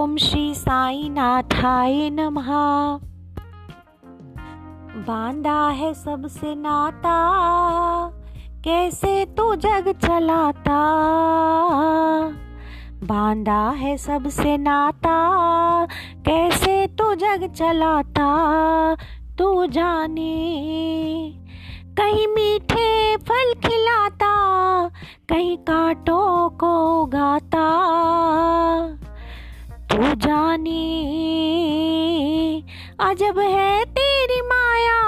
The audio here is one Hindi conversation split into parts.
ओम श्री साई नाथाय नमः। बांधा है सबसे नाता, कैसे तू जग चलाता? बांधा है सबसे नाता, कैसे तू जग चलाता? तू जाने कहीं मीठे फल खिलाता, कहीं कांटों को गाता जाने अजब है तेरी माया,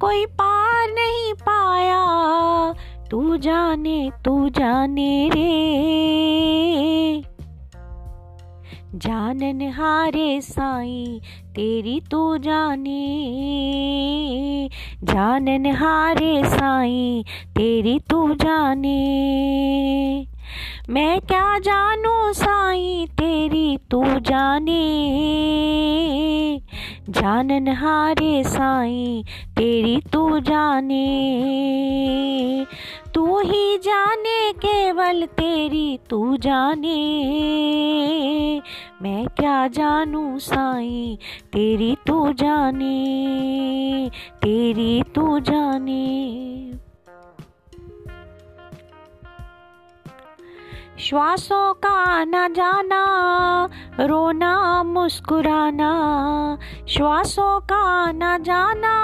कोई पार नहीं पाया। तू जाने तू जाने रे। जानन हारे साई, तेरी तू जाने। जानन हारे साई, तेरी तू जाने। मैं क्या जानू साई तेरी तू जाने? जानन हारे साई तेरी तू जाने। तू ही जाने केवल तेरी तू जाने। मैं क्या जानू साई तेरी तू जाने? तेरी तू जाने। श्वासों का न जाना, रोना, मुस्कुराना। श्वासों का न जाना,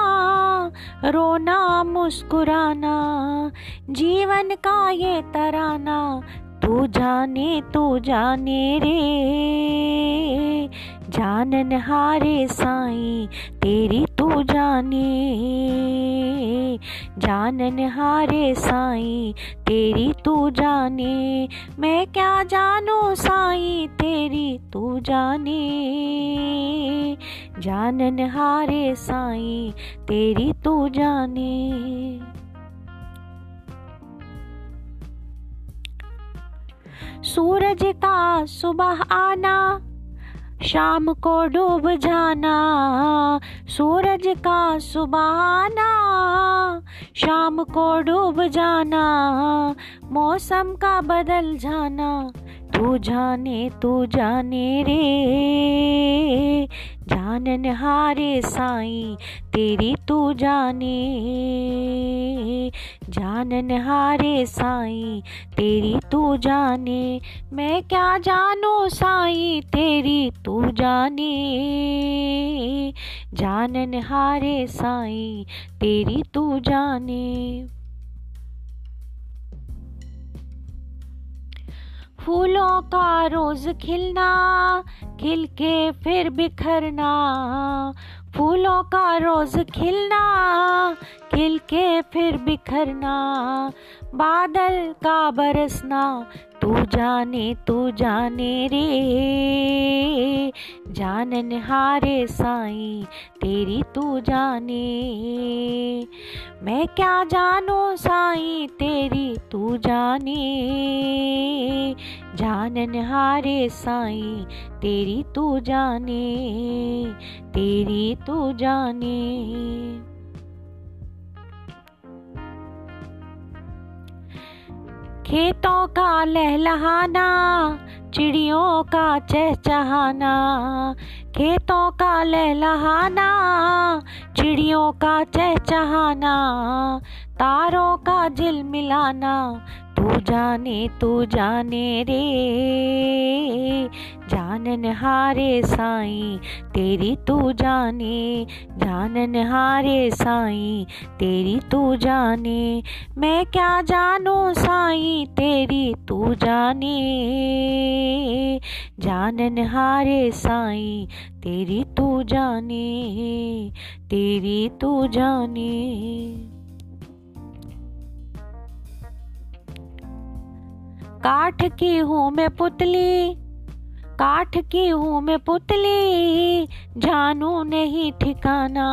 रोना, मुस्कुराना। जीवन का ये तराना तू जाने तू जाने रे। जानन हारे साई, तेरी तू जाने। जानन हारे साई, तेरी तू जाने। मैं क्या जानू साई, तेरी तू जाने। जानन हारे साई, तेरी तू जाने। सूरज का सुबह आना शाम को डूब जाना, सूरज का सुबह आना शाम को डूब जाना, मौसम का बदल जाना। तू जाने तू जाने रे। जानन हारे साई, तेरी तू जाने। जानन हारे साई, तेरी तू जाने। मैं क्या जानू साई, तेरी तू जाने। जानन हारे साई, तेरी तू जाने। फूलों का रोज खिलना खिल के फिर बिखरना। फूलों का रोज खिलना खिल के फिर बिखरना। बादल का बरसना तू जाने तू जाने रे। जानन हारे साई, तेरी तू जाने। मैं क्या जानू साई, तेरी तू जाने। जानन हारे साई, तेरी तू जाने, तेरी तू जाने। खेतों का लहलहाना, चिड़ियों का चहचहाना। खेतों का लहलहाना, चिड़ियों का चहचहाना। तारों का जिल मिलाना तू जाने तू जाने रे। जानन हारे साई, तेरी तू जाने। जानन हारे साई, तेरी तू जाने। मैं क्या जानू साई, तेरी तू जाने। जानन हारे साई, तेरी तू जाने। तेरी तू जाने। काठ की हूँ मैं पुतली, काठ की हूँ मैं पुतली, जानू नहीं ठिकाना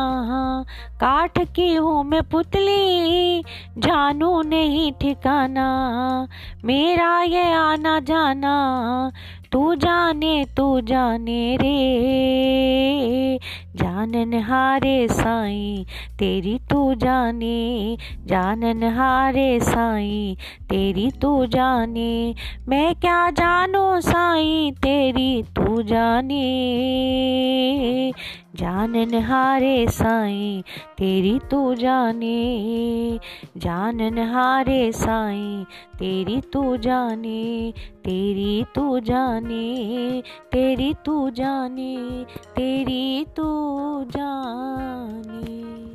काठ की हूँ मैं पुतली, जानू नहीं ठिकाना, मेरा ये आना जाना, तू जाने तू जाने रे। जानन हारे साईं, तेरी तू जाने। जानन हारे साईं, तेरी तू जाने। मैं क्या जानो साईं, तेरी तू जाने। जानन हारे साईं, तेरी तू जाने। जानन हारे साईं, तेरी तू जाने। तेरी तू जाने, तेरी तू जाने, तेरी तू जाने।